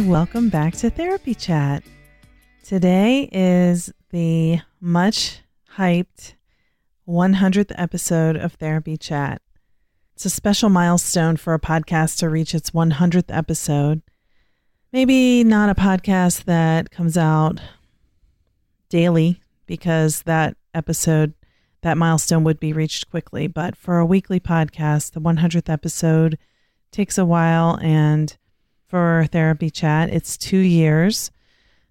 Welcome back to Therapy Chat. Today is the much hyped 100th episode of Therapy Chat. It's a special milestone for a podcast to reach its 100th episode. Maybe not a podcast that comes out daily because that episode, that milestone would be reached quickly. But for a weekly podcast, the 100th episode takes a while. And for Therapy Chat, it's two years.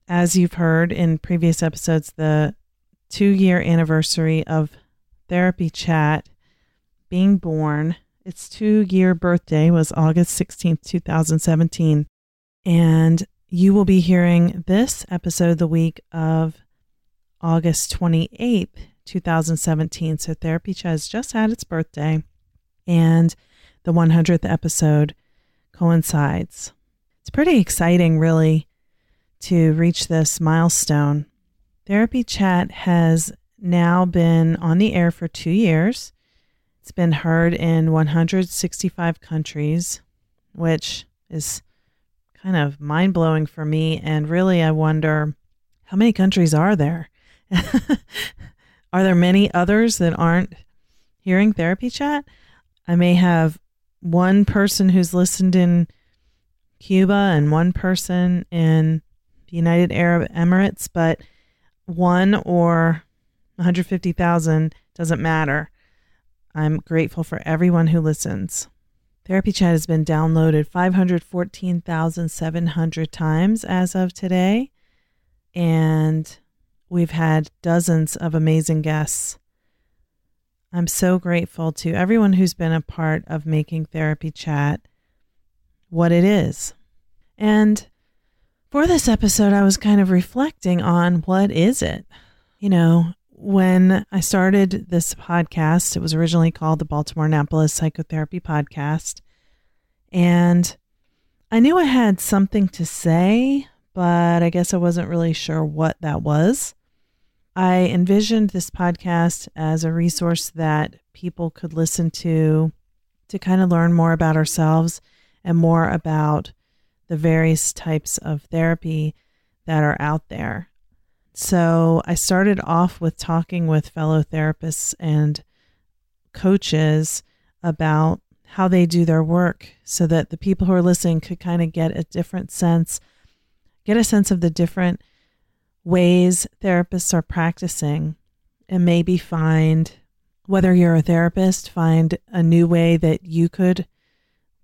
As you've heard in previous episodes, the two year anniversary of Therapy Chat being born, its two year birthday was August 16th, 2017. And you will be hearing this episode the week of August 28th, 2017. So Therapy Chat has just had its birthday, and the 100th episode coincides. It's pretty exciting, really, to reach this milestone. Therapy Chat has now been on the air for two years. It's been heard in 165 countries, which is kind of mind blowing for me. And really, I wonder how many countries are there? are there many others that aren't hearing therapy chat? I may have one person who's listened in Cuba and one person in the United Arab Emirates, but one or 150,000 doesn't matter. I'm grateful for everyone who listens. Therapy Chat has been downloaded 514,700 times as of today, and we've had dozens of amazing guests. I'm so grateful to everyone who's been a part of making Therapy Chat what it is. And for this episode, I was kind of reflecting on what is it? You know, when I started this podcast, it was originally called the Baltimore Annapolis Psychotherapy Podcast. And I knew I had something to say, but I guess I wasn't really sure what that was. I envisioned this podcast as a resource that people could listen to to kind of learn more about ourselves and more about the various types of therapy that are out there. So I started off with talking with fellow therapists and coaches about how they do their work so that the people who are listening could kind of get a different sense, get a sense of the different ways therapists are practicing and maybe find whether you're a therapist, find a new way that you could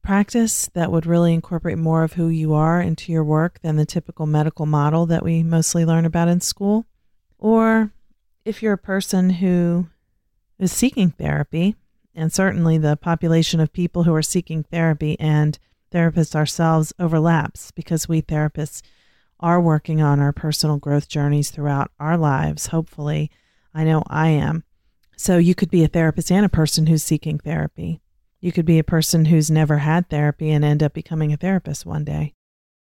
practice that would really incorporate more of who you are into your work than the typical medical model that we mostly learn about in school. Or if you're a person who is seeking therapy, and certainly the population of people who are seeking therapy and therapists ourselves overlaps because we therapists are working on our personal growth journeys throughout our lives, hopefully. I know I am. So you could be a therapist and a person who's seeking therapy. You could be a person who's never had therapy and end up becoming a therapist one day.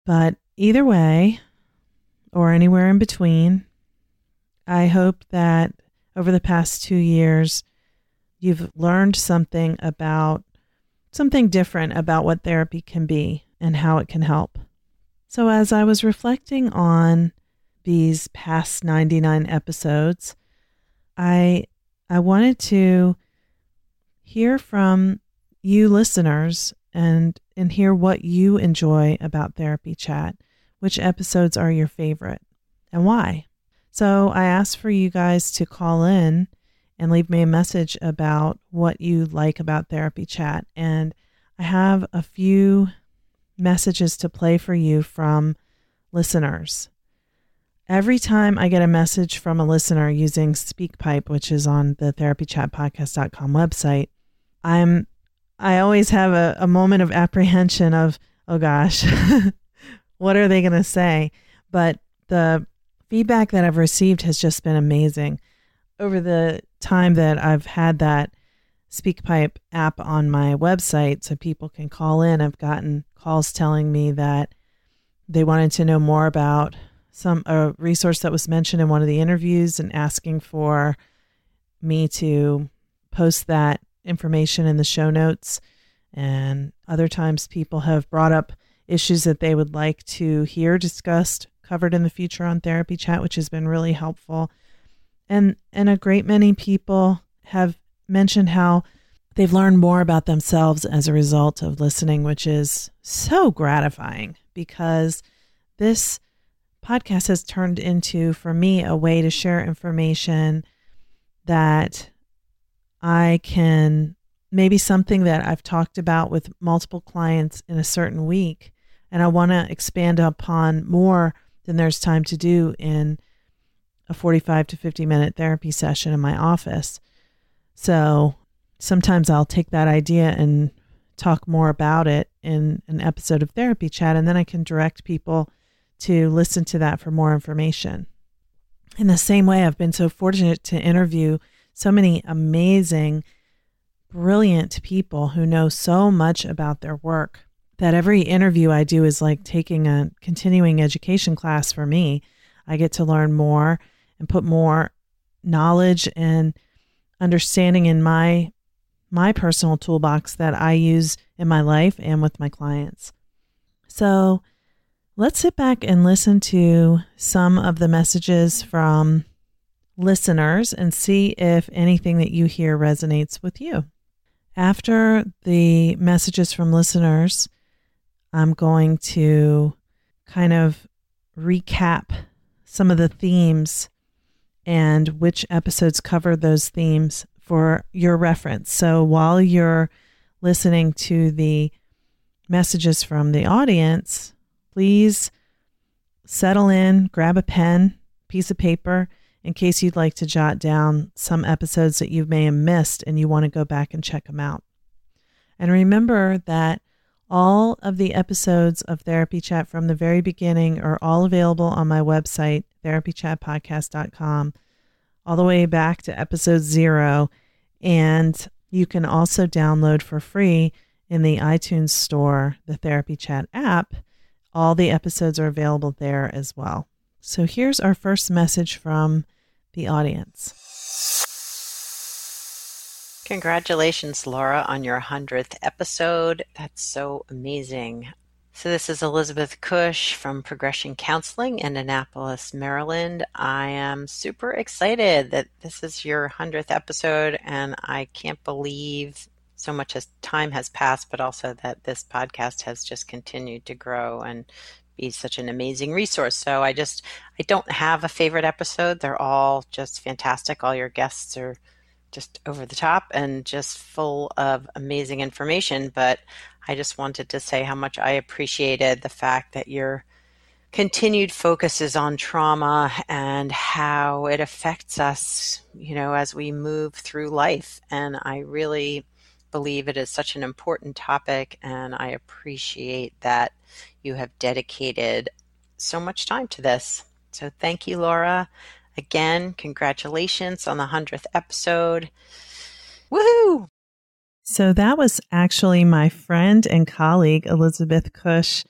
But either way, or anywhere in between, I hope that over the past two years, you've learned something about something different about what therapy can be and how it can help. So, as I was reflecting on these past 99 episodes, I I wanted to hear from you listeners and and hear what you enjoy about therapy chat. Which episodes are your favorite and why? So I asked for you guys to call in and leave me a message about what you like about therapy chat and I have a few messages to play for you from listeners. every time I get a message from a listener using SpeakPipe, which is on the therapychatpodcast.com website, I'm I always have a, a moment of apprehension of, oh gosh, what are they going to say? But the feedback that I've received has just been amazing. Over the time that I've had that SpeakPipe app on my website so people can call in, I've gotten calls telling me that they wanted to know more about some a resource that was mentioned in one of the interviews and asking for me to post that information in the show notes. And other times, people have brought up issues that they would like to hear discussed, covered in the future on Therapy Chat, which has been really helpful. And and a great many people have mentioned how they've learned more about themselves as a result of listening, which is so gratifying because this podcast has turned into, for me, a way to share information that I can maybe something that I've talked about with multiple clients in a certain week, and I want to expand upon more than there's time to do in a 45 to 50 minute therapy session in my office. So sometimes I'll take that idea and talk more about it in an episode of therapy chat, and then I can direct people to listen to that for more information. In the same way, I've been so fortunate to interview so many amazing, brilliant people who know so much about their work that every interview I do is like taking a continuing education class for me. I get to learn more and put more knowledge and understanding in my my personal toolbox that I use in my life and with my clients. So, Let's sit back and listen to some of the messages from listeners and see if anything that you hear resonates with you. After the messages from listeners, I'm going to kind of recap some of the themes and which episodes cover those themes for your reference. So while you're listening to the messages from the audience, please settle in, grab a pen, piece of paper, in case you'd like to jot down some episodes that you may have missed and you want to go back and check them out. And remember that all of the episodes of Therapy Chat from the very beginning are all available on my website, therapychatpodcast.com, all the way back to episode zero. And you can also download for free in the iTunes store the Therapy Chat app all the episodes are available there as well. So here's our first message from the audience. Congratulations, Laura, on your 100th episode. That's so amazing. So, this is Elizabeth Cush from Progression Counseling in Annapolis, Maryland. I am super excited that this is your 100th episode, and I can't believe so much as time has passed, but also that this podcast has just continued to grow and be such an amazing resource. So I just I don't have a favorite episode. They're all just fantastic. All your guests are just over the top and just full of amazing information, but I just wanted to say how much I appreciated the fact that your continued focus is on trauma and how it affects us, you know, as we move through life. And I really believe it is such an important topic, and I appreciate that you have dedicated so much time to this. So, thank you, Laura. Again, congratulations on the 100th episode. Woohoo! So, that was actually my friend and colleague, Elizabeth Cush,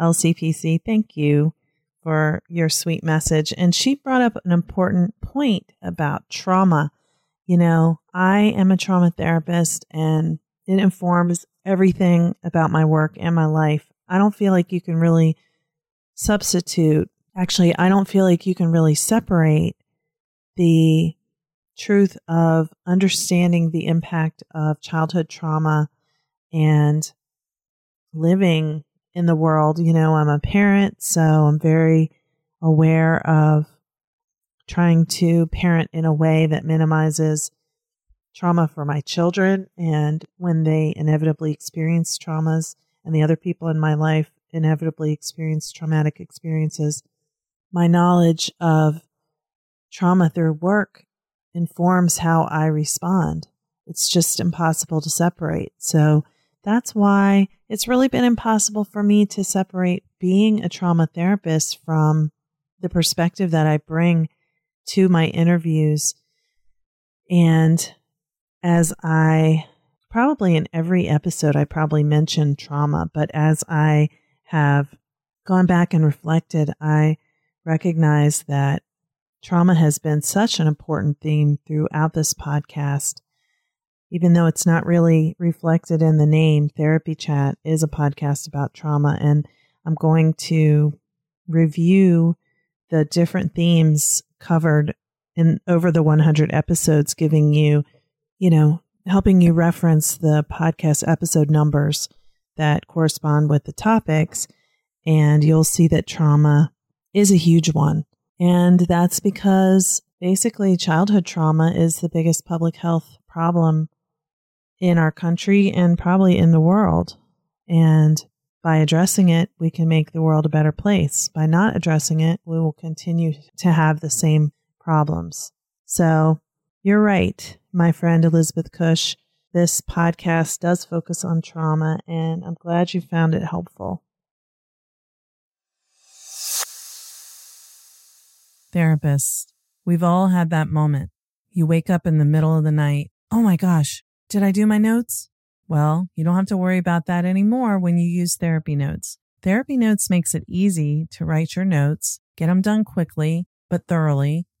LCPC. Thank you for your sweet message. And she brought up an important point about trauma you know, I am a trauma therapist and it informs everything about my work and my life. I don't feel like you can really substitute. Actually, I don't feel like you can really separate the truth of understanding the impact of childhood trauma and living in the world. You know, I'm a parent, so I'm very aware of trying to parent in a way that minimizes trauma for my children and when they inevitably experience traumas and the other people in my life inevitably experience traumatic experiences my knowledge of trauma through work informs how I respond. It's just impossible to separate. So that's why it's really been impossible for me to separate being a trauma therapist from the perspective that I bring to my interviews. And as I probably in every episode, I probably mention trauma, but as I have gone back and reflected, I recognize that trauma has been such an important theme throughout this podcast. Even though it's not really reflected in the name, Therapy Chat is a podcast about trauma. And I'm going to review the different themes covered in over the 100 episodes, giving you, you know, helping you reference the podcast episode numbers that correspond with the topics. And you'll see that trauma is a huge one. And that's because basically childhood trauma is the biggest public health problem in our country and probably in the world. And by addressing it, we can make the world a better place. By not addressing it, we will continue to have the same problems. So you're right, my friend Elizabeth Cush. This podcast does focus on trauma, and I'm glad you found it helpful. Therapist, we've all had that moment. You wake up in the middle of the night. Oh my gosh, did I do my notes? Well, you don't have to worry about that anymore when you use Therapy Notes. Therapy Notes makes it easy to write your notes, get them done quickly, but thoroughly.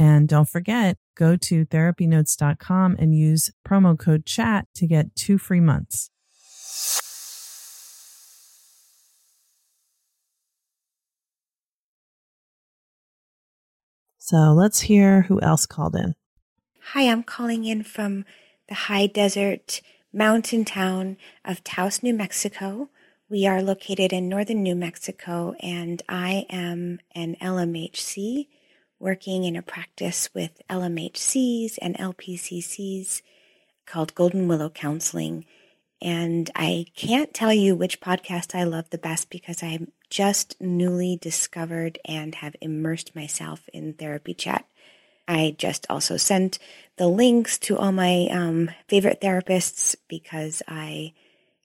And don't forget, go to therapynotes.com and use promo code chat to get two free months. So let's hear who else called in. Hi, I'm calling in from the high desert mountain town of Taos, New Mexico. We are located in northern New Mexico, and I am an LMHC working in a practice with LMHCs and LPCCs called Golden Willow Counseling. And I can't tell you which podcast I love the best because I'm just newly discovered and have immersed myself in therapy chat. I just also sent the links to all my um, favorite therapists because I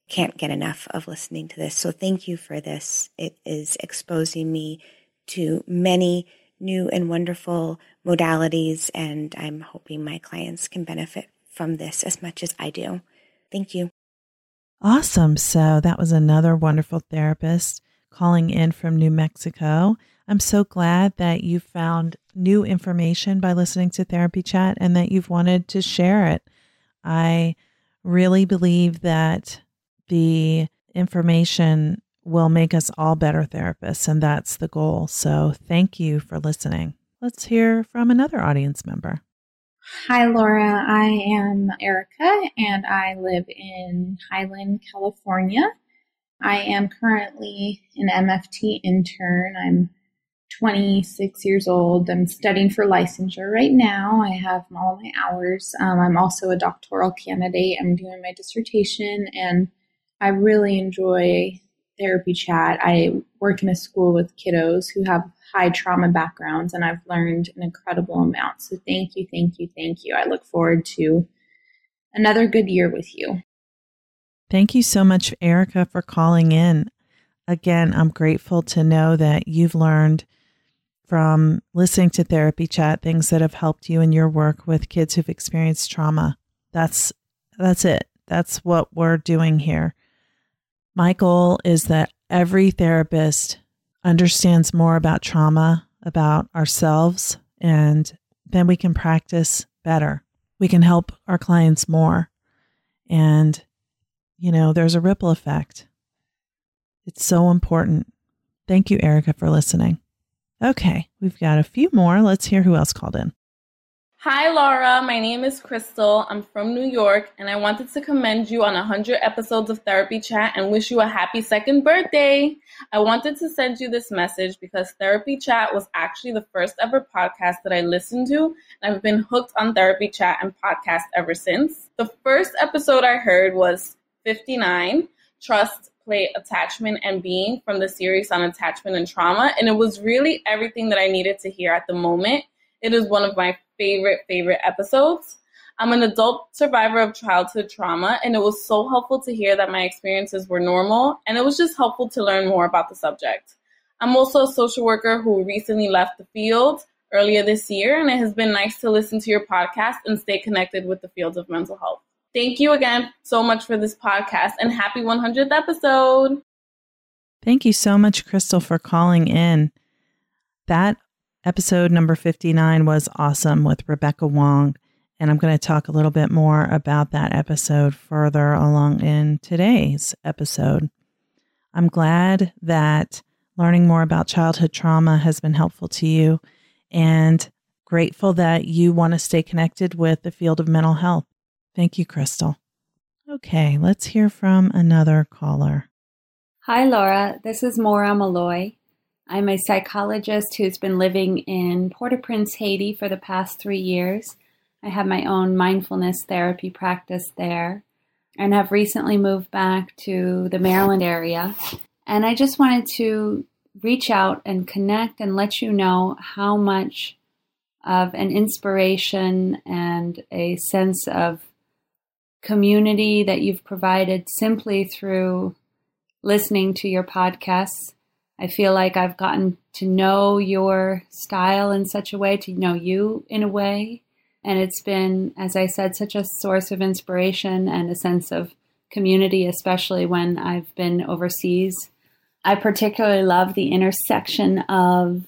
can't get enough of listening to this. So thank you for this. It is exposing me to many new and wonderful modalities, and I'm hoping my clients can benefit from this as much as I do. Thank you. Awesome. So that was another wonderful therapist calling in from New Mexico. I'm so glad that you found new information by listening to Therapy Chat and that you've wanted to share it. I really believe that the information will make us all better therapists, and that's the goal. So thank you for listening. Let's hear from another audience member. Hi, Laura. I am Erica and I live in Highland, California. I am currently an MFT intern. I'm 26 years old. I'm studying for licensure right now. I have all my hours. Um, I'm also a doctoral candidate. I'm doing my dissertation and I really enjoy therapy chat. I work in a school with kiddos who have high trauma backgrounds, and I've learned an incredible amount. So thank you, thank you, thank you. I look forward to another good year with you. Thank you so much, Erica, for calling in. Again, I'm grateful to know that you've learned from listening to therapy chat things that have helped you in your work with kids who've experienced trauma. That's that's it. That's what we're doing here. My goal is that every therapist understands more about trauma, about ourselves, and then we can practice better. We can help our clients more. And, you know, there's a ripple effect. It's so important. Thank you, Erica, for listening. Okay, we've got a few more. Let's hear who else called in. Hi, Laura. My name is Crystal. I'm from New York, and I wanted to commend you on 100 episodes of Therapy Chat and wish you a happy second birthday. I wanted to send you this message because Therapy Chat was actually the first ever podcast that I listened to, and I've been hooked on Therapy Chat and podcast ever since. The first episode I heard was 59 Trust, Play, Attachment, and Being from the series on attachment and trauma, and it was really everything that I needed to hear at the moment. It is one of my favorite, favorite episodes. I'm an adult survivor of childhood trauma, and it was so helpful to hear that my experiences were normal, and it was just helpful to learn more about the subject. I'm also a social worker who recently left the field earlier this year, and it has been nice to listen to your podcast and stay connected with the field of mental health. Thank you again so much for this podcast, and happy 100th episode. Thank you so much, Crystal, for calling in. That Episode number 59 was awesome with Rebecca Wong. And I'm going to talk a little bit more about that episode further along in today's episode. I'm glad that learning more about childhood trauma has been helpful to you and grateful that you want to stay connected with the field of mental health. Thank you, Crystal. Okay, let's hear from another caller. Hi, Laura. This is Maura Malloy. I'm a psychologist who's been living in Port au Prince, Haiti for the past three years. I have my own mindfulness therapy practice there and have recently moved back to the Maryland area. And I just wanted to reach out and connect and let you know how much of an inspiration and a sense of community that you've provided simply through listening to your podcasts I feel like I've gotten to know your style in such a way, to know you in a way. And it's been, as I said, such a source of inspiration and a sense of community, especially when I've been overseas. I particularly love the intersection of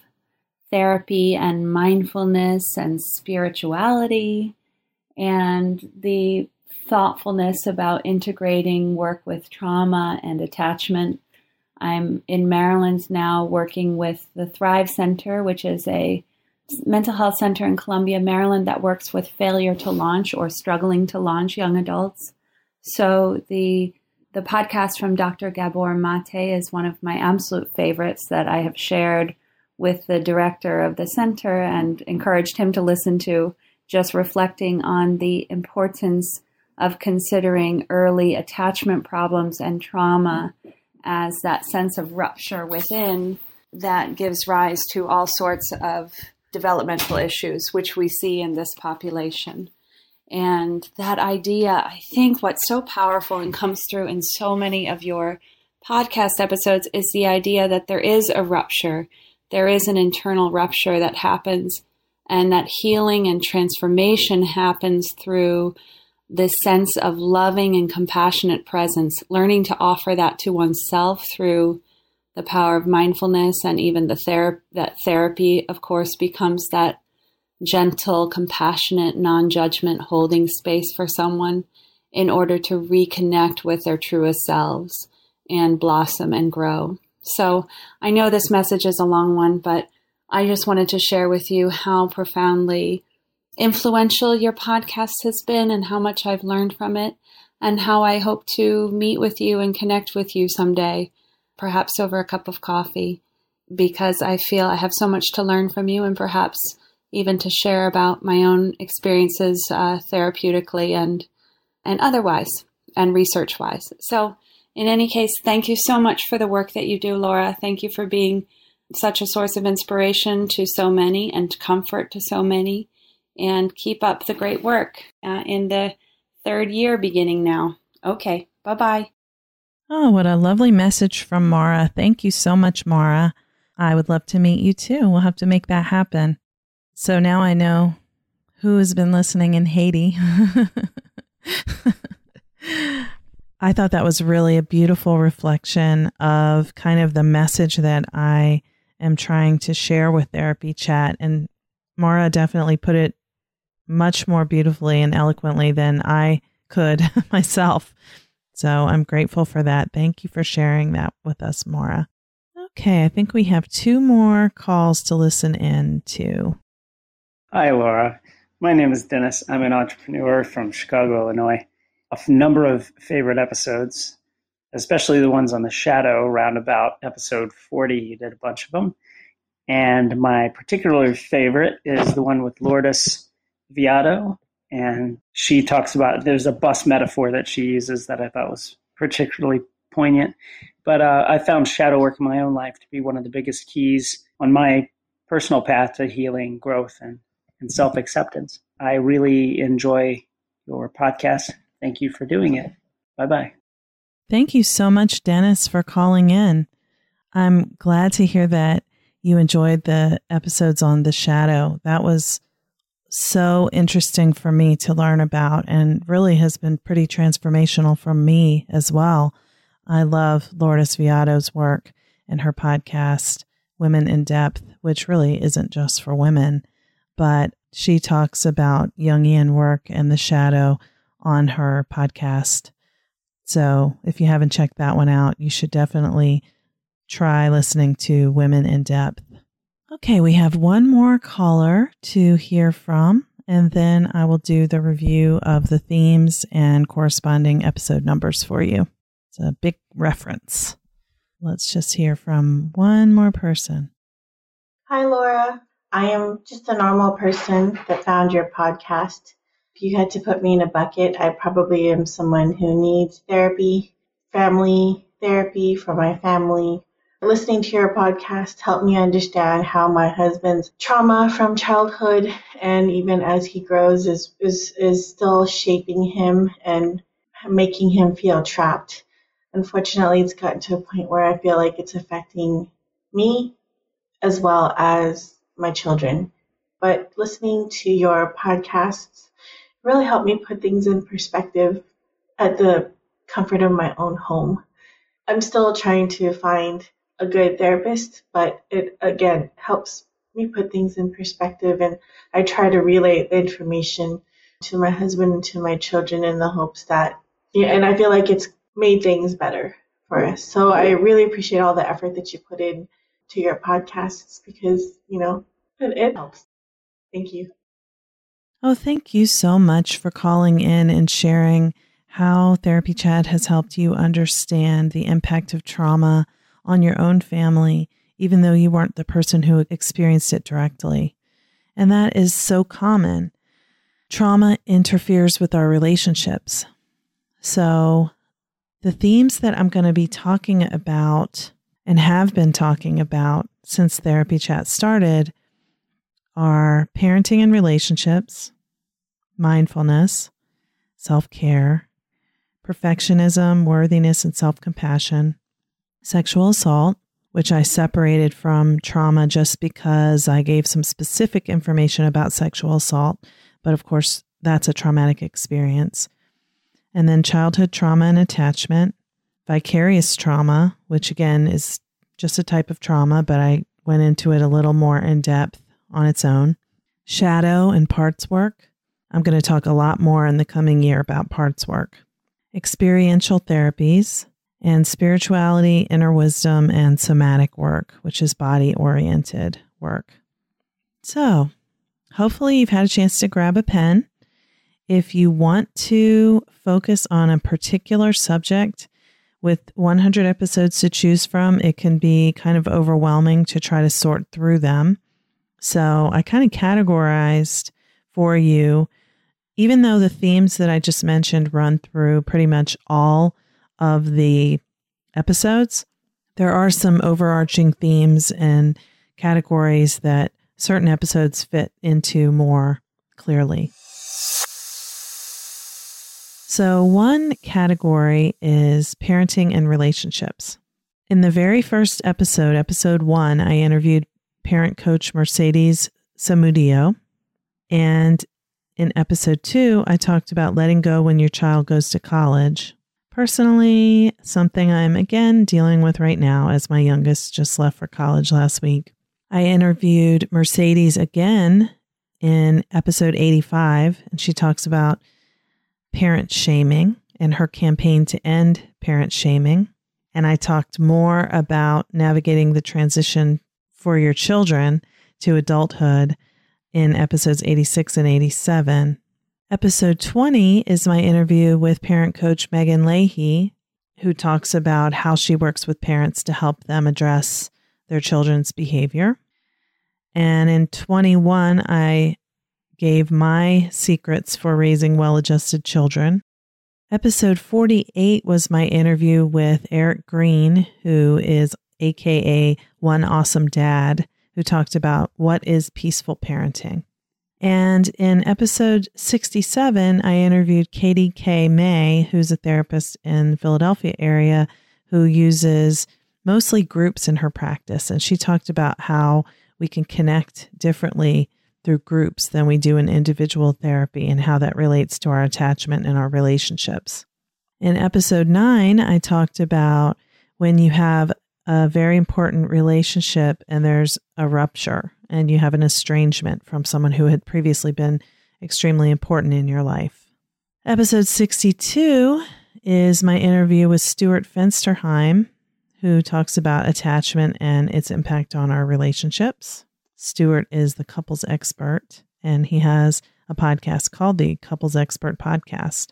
therapy and mindfulness and spirituality and the thoughtfulness about integrating work with trauma and attachment I'm in Maryland now working with the Thrive Center, which is a mental health center in Columbia, Maryland that works with failure to launch or struggling to launch young adults. So the the podcast from Dr. Gabor Mate is one of my absolute favorites that I have shared with the director of the center and encouraged him to listen to, just reflecting on the importance of considering early attachment problems and trauma as that sense of rupture within that gives rise to all sorts of developmental issues, which we see in this population. And that idea, I think what's so powerful and comes through in so many of your podcast episodes is the idea that there is a rupture, there is an internal rupture that happens, and that healing and transformation happens through this sense of loving and compassionate presence, learning to offer that to oneself through the power of mindfulness and even the ther- that therapy, of course, becomes that gentle, compassionate, non judgment holding space for someone in order to reconnect with their truest selves and blossom and grow. So I know this message is a long one, but I just wanted to share with you how profoundly influential your podcast has been and how much I've learned from it, and how I hope to meet with you and connect with you someday, perhaps over a cup of coffee, because I feel I have so much to learn from you and perhaps even to share about my own experiences uh, therapeutically and and otherwise and research wise. So, in any case, thank you so much for the work that you do, Laura. Thank you for being such a source of inspiration to so many and comfort to so many and keep up the great work uh, in the third year beginning now. Okay, bye bye. Oh, what a lovely message from Mara. Thank you so much, Mara. I would love to meet you too. We'll have to make that happen. So now I know who has been listening in Haiti. I thought that was really a beautiful reflection of kind of the message that I am trying to share with Therapy Chat. And Mara definitely put it much more beautifully and eloquently than I could myself. So I'm grateful for that. Thank you for sharing that with us, Maura. Okay, I think we have two more calls to listen in to. Hi, Laura. My name is Dennis. I'm an entrepreneur from Chicago, Illinois. A number of favorite episodes, especially the ones on the shadow, around about episode 40. You did a bunch of them. And my particular favorite is the one with Lourdes Viado. And she talks about there's a bus metaphor that she uses that I thought was particularly poignant. But uh, I found shadow work in my own life to be one of the biggest keys on my personal path to healing, growth, and, and self acceptance. I really enjoy your podcast. Thank you for doing it. Bye bye. Thank you so much, Dennis, for calling in. I'm glad to hear that you enjoyed the episodes on the shadow. That was so interesting for me to learn about and really has been pretty transformational for me as well. I love Lourdes Viado's work and her podcast, Women in Depth, which really isn't just for women, but she talks about Jungian work and the shadow on her podcast. So if you haven't checked that one out, you should definitely try listening to Women in Depth. Okay, we have one more caller to hear from, and then I will do the review of the themes and corresponding episode numbers for you. It's a big reference. Let's just hear from one more person. Hi, Laura. I am just a normal person that found your podcast. If you had to put me in a bucket, I probably am someone who needs therapy, family therapy for my family, Listening to your podcast helped me understand how my husband's trauma from childhood and even as he grows is, is, is still shaping him and making him feel trapped. Unfortunately, it's gotten to a point where I feel like it's affecting me as well as my children. But listening to your podcasts really helped me put things in perspective at the comfort of my own home. I'm still trying to find a good therapist, but it again helps me put things in perspective and I try to relay the information to my husband and to my children in the hopes that yeah, and I feel like it's made things better for us. So I really appreciate all the effort that you put in to your podcasts because, you know, it, it helps. Thank you. Oh, thank you so much for calling in and sharing how Therapy Chat has helped you understand the impact of trauma on your own family, even though you weren't the person who experienced it directly. And that is so common. Trauma interferes with our relationships. So, the themes that I'm going to be talking about and have been talking about since Therapy Chat started are parenting and relationships, mindfulness, self care, perfectionism, worthiness, and self compassion, sexual assault, which I separated from trauma just because I gave some specific information about sexual assault. But of course, that's a traumatic experience. And then childhood trauma and attachment, vicarious trauma, which again is just a type of trauma, but I went into it a little more in depth on its own. Shadow and parts work. I'm going to talk a lot more in the coming year about parts work. Experiential therapies, and spirituality, inner wisdom, and somatic work, which is body oriented work. So, hopefully, you've had a chance to grab a pen. If you want to focus on a particular subject with 100 episodes to choose from, it can be kind of overwhelming to try to sort through them. So, I kind of categorized for you, even though the themes that I just mentioned run through pretty much all of the episodes, there are some overarching themes and categories that certain episodes fit into more clearly. So, one category is parenting and relationships. In the very first episode, episode one, I interviewed parent coach Mercedes Samudio. And in episode two, I talked about letting go when your child goes to college. Personally, something I'm again dealing with right now as my youngest just left for college last week. I interviewed Mercedes again in episode 85, and she talks about parent shaming and her campaign to end parent shaming. And I talked more about navigating the transition for your children to adulthood in episodes 86 and 87. Episode 20 is my interview with parent coach Megan Leahy, who talks about how she works with parents to help them address their children's behavior. And in 21, I gave my secrets for raising well adjusted children. Episode 48 was my interview with Eric Green, who is AKA One Awesome Dad, who talked about what is peaceful parenting. And in episode 67, I interviewed Katie K. May, who's a therapist in the Philadelphia area who uses mostly groups in her practice. And she talked about how we can connect differently through groups than we do in individual therapy and how that relates to our attachment and our relationships. In episode nine, I talked about when you have a very important relationship and there's a rupture and you have an estrangement from someone who had previously been extremely important in your life. Episode 62 is my interview with Stuart Fensterheim, who talks about attachment and its impact on our relationships. Stuart is the couples expert, and he has a podcast called the Couples Expert Podcast.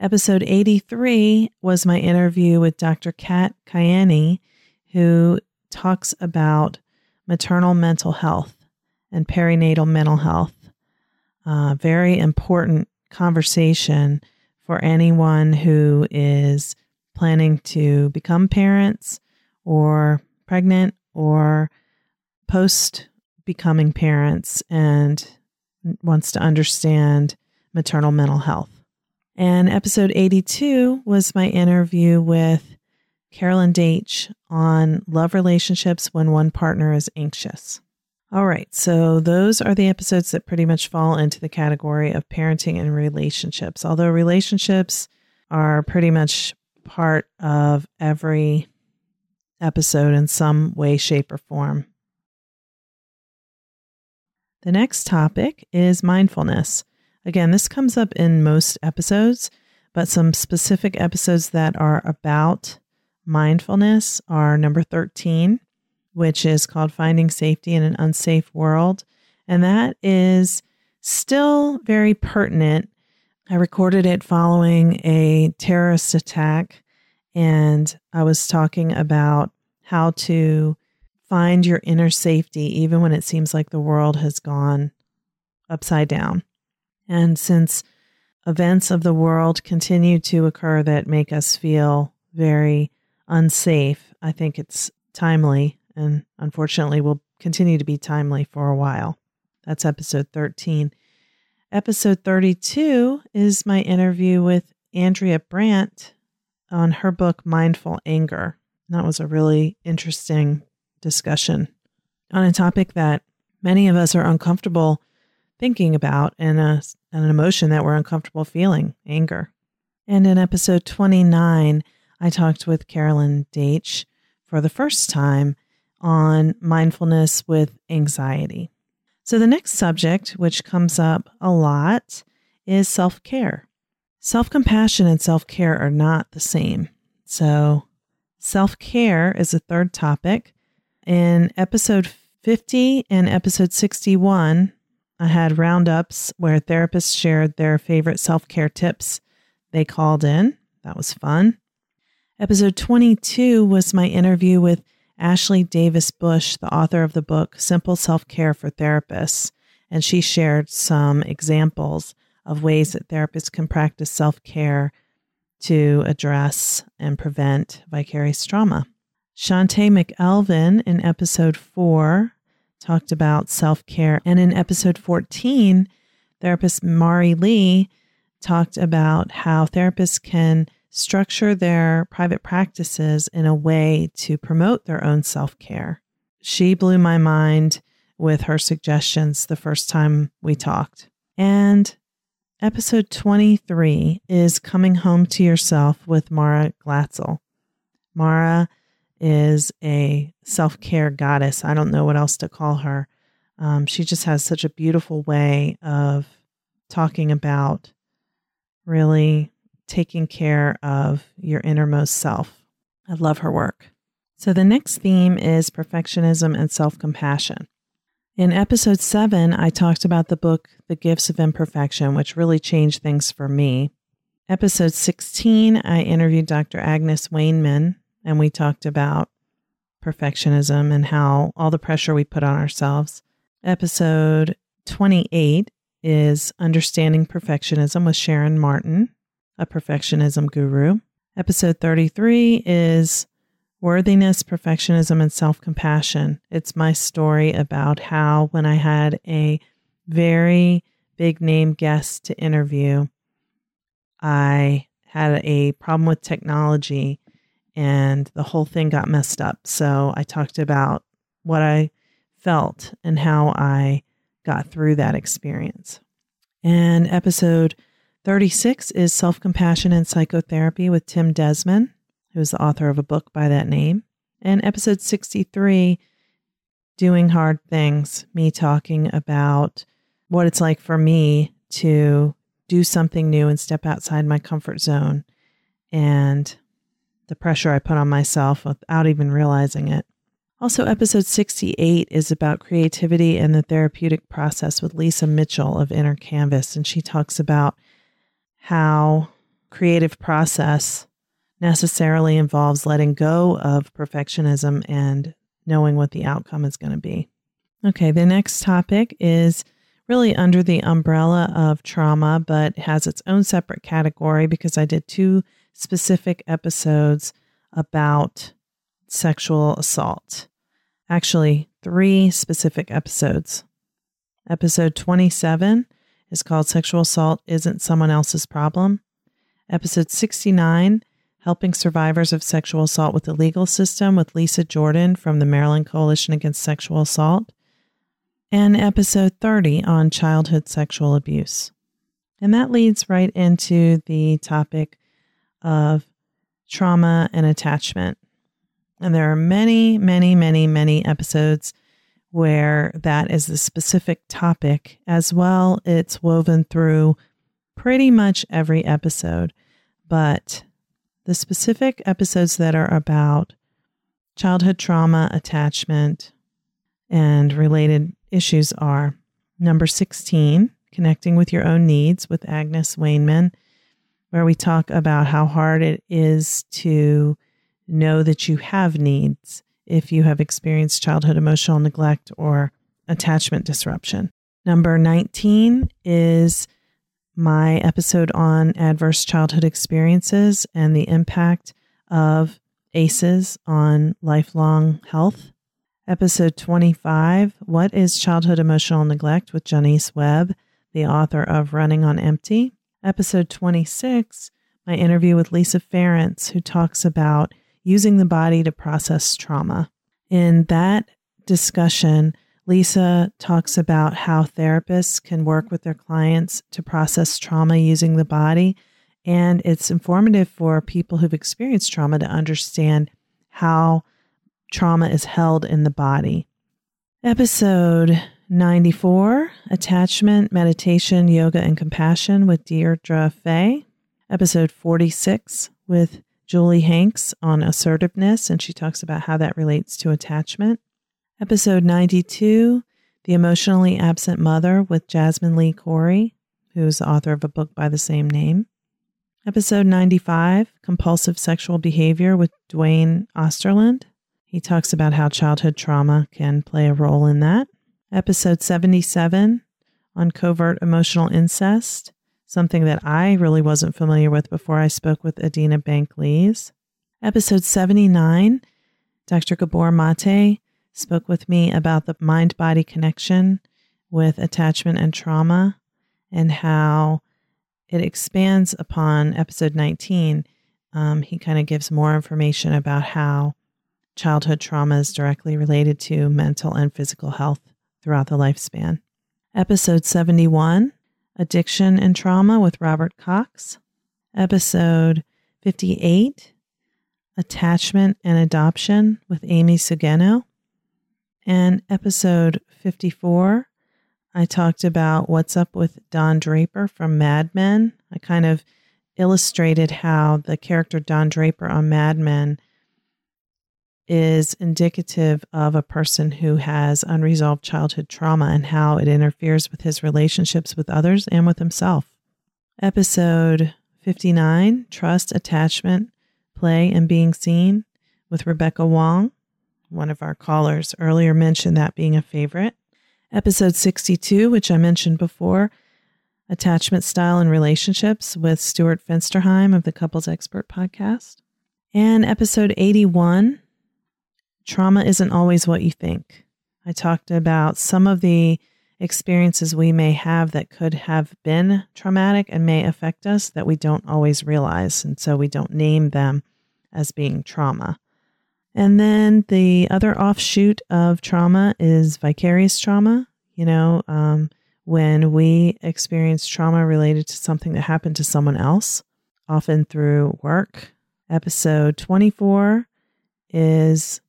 Episode 83 was my interview with Dr. Kat Kaeni, who talks about maternal mental health and perinatal mental health. Uh, very important conversation for anyone who is planning to become parents or pregnant or post becoming parents and wants to understand maternal mental health. And episode 82 was my interview with Carolyn Daitch on love relationships when one partner is anxious. All right, so those are the episodes that pretty much fall into the category of parenting and relationships. Although relationships are pretty much part of every episode in some way, shape, or form. The next topic is mindfulness. Again, this comes up in most episodes, but some specific episodes that are about mindfulness are number 13, which is called Finding Safety in an Unsafe World. And that is still very pertinent. I recorded it following a terrorist attack, and I was talking about how to find your inner safety even when it seems like the world has gone upside down. And since events of the world continue to occur that make us feel very unsafe, I think it's timely and unfortunately will continue to be timely for a while. That's episode 13. Episode 32 is my interview with Andrea Brandt on her book Mindful Anger. And That was a really interesting discussion on a topic that many of us are uncomfortable thinking about and, a, and an emotion that we're uncomfortable feeling anger. And in episode 29, I talked with Carolyn Daitch for the first time on mindfulness with anxiety. So, the next subject, which comes up a lot, is self care. Self compassion and self care are not the same. So, self care is a third topic. In episode 50 and episode 61, I had roundups where therapists shared their favorite self care tips they called in. That was fun. Episode 22 was my interview with Ashley Davis Bush, the author of the book Simple Self Care for Therapists, and she shared some examples of ways that therapists can practice self care to address and prevent vicarious trauma. Shantae McElvin in episode four talked about self care, and in episode 14, therapist Mari Lee talked about how therapists can structure their private practices in a way to promote their own self care. She blew my mind with her suggestions the first time we talked. And episode 23 is Coming Home to Yourself with Mara Glatzel. Mara is a self care goddess. I don't know what else to call her. Um, she just has such a beautiful way of talking about really taking care of your innermost self. I love her work. So the next theme is perfectionism and self compassion. In episode seven, I talked about the book, The Gifts of Imperfection, which really changed things for me. Episode 16, I interviewed Dr. Agnes Wainman, and we talked about perfectionism and how all the pressure we put on ourselves. Episode 28 is Understanding Perfectionism with Sharon Martin, a perfectionism guru. Episode 33 is Worthiness, Perfectionism, and Self Compassion. It's my story about how, when I had a very big name guest to interview, I had a problem with technology and the whole thing got messed up. So I talked about what I felt and how I got through that experience. And episode 36 is Self Compassion and Psychotherapy with Tim Desmond, who is the author of a book by that name. And episode 63, Doing Hard Things, me talking about what it's like for me to do something new and step outside my comfort zone and the pressure I put on myself without even realizing it. Also, episode 68 is about creativity and the therapeutic process with Lisa Mitchell of Inner Canvas. And she talks about how creative process necessarily involves letting go of perfectionism and knowing what the outcome is going to be. Okay, the next topic is really under the umbrella of trauma, but has its own separate category because I did two specific episodes about sexual assault. Actually, three specific episodes. Episode 27 is called Sexual Assault Isn't Someone Else's Problem. Episode 69, Helping Survivors of Sexual Assault with the Legal System with Lisa Jordan from the Maryland Coalition Against Sexual Assault and episode 30 on childhood sexual abuse. And that leads right into the topic of trauma and attachment. And there are many, many, many, many episodes where that is the specific topic as well. It's woven through pretty much every episode, but the specific episodes that are about childhood trauma, attachment, and related issues are number 16, connecting with your own needs with Agnes Wainman, where we talk about how hard it is to know that you have needs if you have experienced childhood emotional neglect or attachment disruption. Number 19 is my episode on adverse childhood experiences and the impact of ACEs on lifelong health. Episode 25 What is Childhood Emotional Neglect with Jonice Webb, the author of Running on Empty. Episode 26 My interview with Lisa Ferentz, who talks about using the body to process trauma. In that discussion, Lisa talks about how therapists can work with their clients to process trauma using the body. And it's informative for people who've experienced trauma to understand how trauma is held in the body. Episode 94 Attachment, Meditation, Yoga, and Compassion with Deirdre Fay. Episode 46 with Julie Hanks on assertiveness, and she talks about how that relates to attachment. Episode 92 The Emotionally Absent Mother with Jasmin Lee Cori, who's the author of a book by the same name. Episode 95 Compulsive Sexual Behavior with Duane Osterlind. He talks about how childhood trauma can play a role in that. Episode 77 on covert emotional incest, something that I really wasn't familiar with before I spoke with Adina Bank Lees. Episode 79, Dr. Gabor Mate spoke with me about the mind body connection with attachment and trauma and how it expands upon episode 19. Um, he kind of gives more information about how childhood trauma is directly related to mental and physical health throughout the lifespan. Episode 71 Addiction and Trauma with Robert Cox. Episode 58 Attachment and Adoption with Amy Sugeno. And episode 54, I talked about what's up with Don Draper from Mad Men. I kind of illustrated how the character Don Draper on Mad Men is indicative of a person who has unresolved childhood trauma and how it interferes with his relationships with others and with himself. Episode 59 Trust, Attachment, Play, and Being Seen with Rebecca Wong. One of our callers earlier mentioned that being a favorite. Episode 62, which I mentioned before, Attachment Style and Relationships with Stuart Fensterheim of the Couples Expert podcast. And episode 81, Trauma Isn't Always What You Think. I talked about some of the experiences we may have that could have been traumatic and may affect us that we don't always realize. And so we don't name them as being trauma. And then the other offshoot of trauma is vicarious trauma. You know, um, when we experience trauma related to something that happened to someone else, often through work. Episode 24 is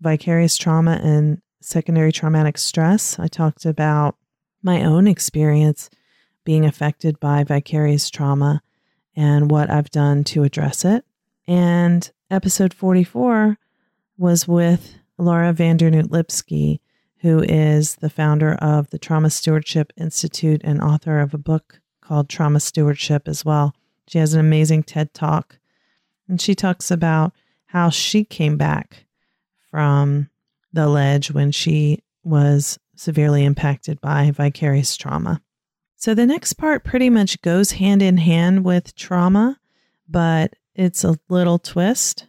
vicarious trauma and secondary traumatic stress. I talked about my own experience being affected by vicarious trauma and what I've done to address it. And episode 44 was with Laura van Dernoot Lipsky, who is the founder of the Trauma Stewardship Institute and author of a book called Trauma Stewardship as well. She has an amazing TED talk, and she talks about how she came back from the ledge when she was severely impacted by vicarious trauma. So the next part pretty much goes hand in hand with trauma, but it's a little twist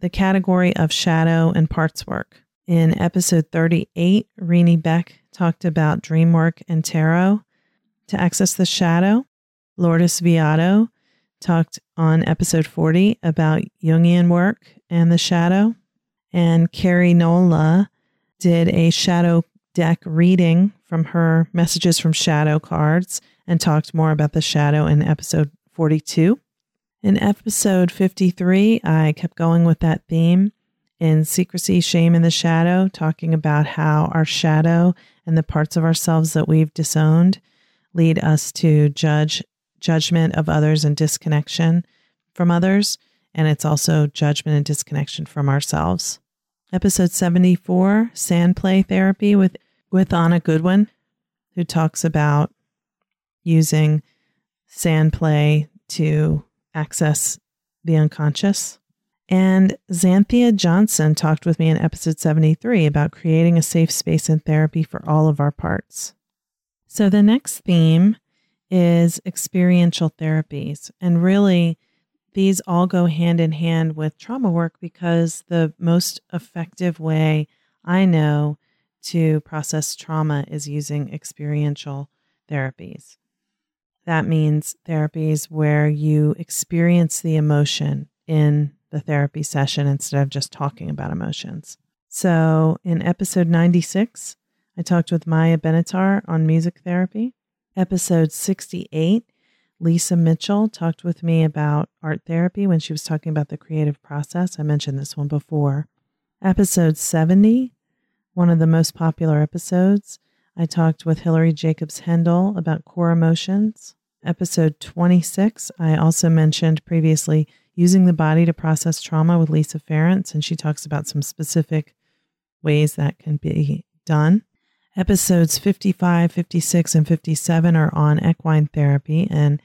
the category of shadow and parts work. In episode 38, Renee Beck talked about dream work and tarot. To access the shadow, Lourdes Viado talked on episode 40 about Jungian work and the shadow. And Carrie Nola did a shadow deck reading from her Messages from Shadow cards and talked more about the shadow in episode 42. In episode 53, I kept going with that theme in Secrecy, Shame, and the Shadow, talking about how our shadow and the parts of ourselves that we've disowned lead us to judge judgment of others and disconnection from others. And it's also judgment and disconnection from ourselves. Episode 74, Sand Play Therapy with, with Anna Goodwin, who talks about using sand play to access the unconscious. And Xanthia Johnson talked with me in episode 73 about creating a safe space in therapy for all of our parts. So the next theme is experiential therapies. And really, these all go hand in hand with trauma work because the most effective way I know to process trauma is using experiential therapies. That means therapies where you experience the emotion in the therapy session instead of just talking about emotions. So, in episode 96, I talked with Maya Benatar on music therapy. Episode 68, Lisa Mitchell talked with me about art therapy when she was talking about the creative process. I mentioned this one before. Episode 70, one of the most popular episodes, I talked with Hilary Jacobs Hendel about core emotions. Episode 26, I also mentioned previously using the body to process trauma with Lisa Ferentz, and she talks about some specific ways that can be done. Episodes 55, 56, and 57 are on equine therapy, and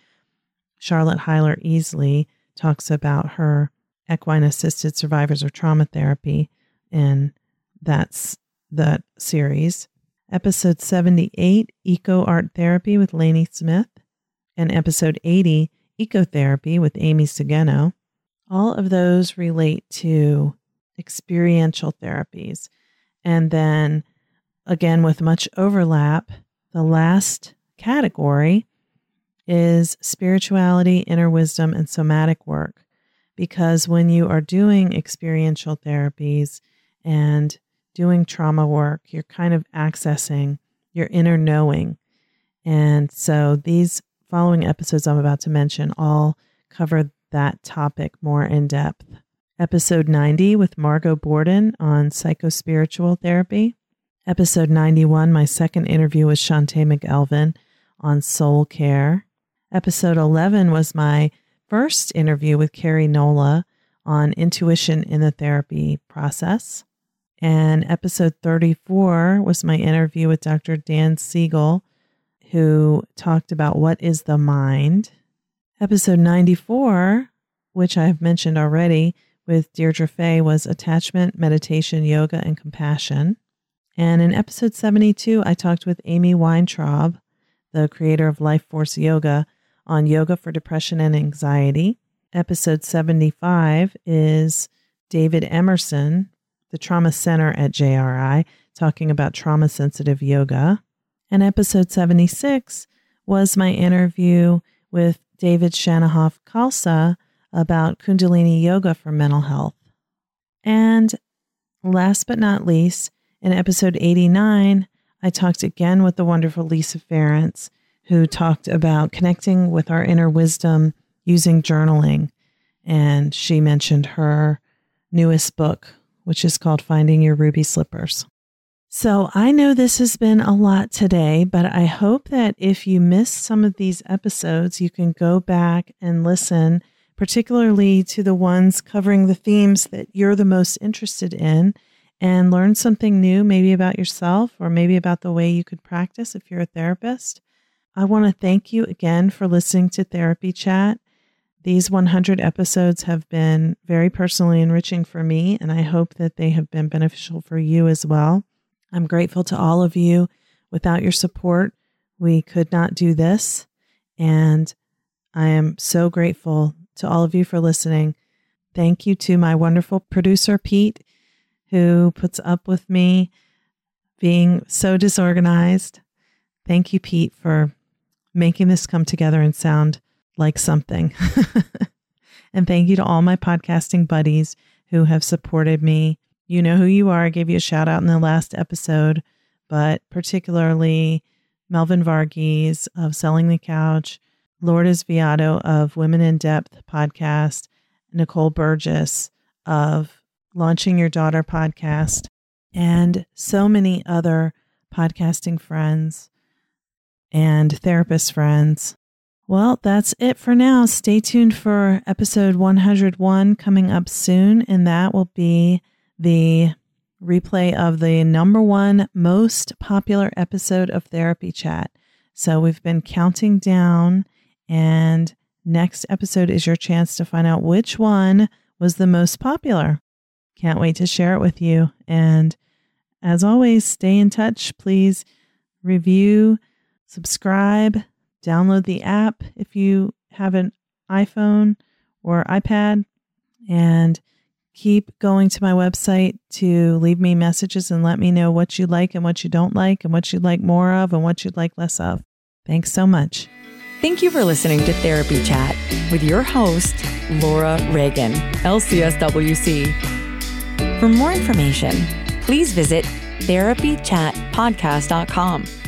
Charlotte Heiler Easley talks about her equine assisted survivors of trauma therapy, and that's that series. Episode 78, Eco Art Therapy with Lainey Smith, and episode 80, Ecotherapy with Amy Segeno. All of those relate to experiential therapies. And then again, with much overlap, the last category is spirituality, inner wisdom, and somatic work. Because when you are doing experiential therapies and doing trauma work, you're kind of accessing your inner knowing. And so these following episodes I'm about to mention all cover that topic more in depth. Episode 90 with Margot Borden on psychospiritual therapy. Episode 91, my second interview with Shantae McElveen on soul care. Episode 11 was my first interview with Carrie Nola on intuition in the therapy process. And episode 34 was my interview with Dr. Dan Siegel, who talked about what is the mind. Episode 94, which I've mentioned already with Deirdre Fay, was attachment, meditation, yoga, and compassion. And in episode 72, I talked with Amy Weintraub, the creator of Life Force Yoga, on yoga for depression and anxiety. Episode 75 is David Emerson, the Trauma Center at JRI, talking about trauma sensitive yoga. And episode 76 was my interview with David Shannahoff Khalsa about Kundalini Yoga for mental health. And last but not least, in episode 89, I talked again with the wonderful Lisa Ferentz, who talked about connecting with our inner wisdom using journaling. And she mentioned her newest book, which is called Finding Your Ruby Slippers. So I know this has been a lot today, but I hope that if you missed some of these episodes, you can go back and listen, particularly to the ones covering the themes that you're the most interested in, and learn something new, maybe about yourself or maybe about the way you could practice if you're a therapist. I want to thank you again for listening to Therapy Chat. These 100 episodes have been very personally enriching for me, and I hope that they have been beneficial for you as well. I'm grateful to all of you. Without your support, we could not do this. And I am so grateful to all of you for listening. Thank you to my wonderful producer, Pete, who puts up with me being so disorganized. Thank you, Pete, for making this come together and sound like something. and thank you to all my podcasting buddies who have supported me you know who you are. I gave you a shout out in the last episode, but particularly Melvin Varghese of Selling the Couch, Lourdes Viado of Women in Depth podcast, Nicole Burgess of Launching Your Daughter podcast, and so many other podcasting friends and therapist friends. Well, that's it for now. Stay tuned for episode 101 coming up soon, and that will be the replay of the number one most popular episode of Therapy Chat. So we've been counting down, and next episode is your chance to find out which one was the most popular. Can't wait to share it with you. And as always, stay in touch. Please review, subscribe, download the app if you have an iPhone or iPad, and keep going to my website to leave me messages and let me know what you like and what you don't like and what you'd like more of and what you'd like less of. Thanks so much. Thank you for listening to Therapy Chat with your host, Laura Reagan, LCSWC. For more information, please visit therapychatpodcast.com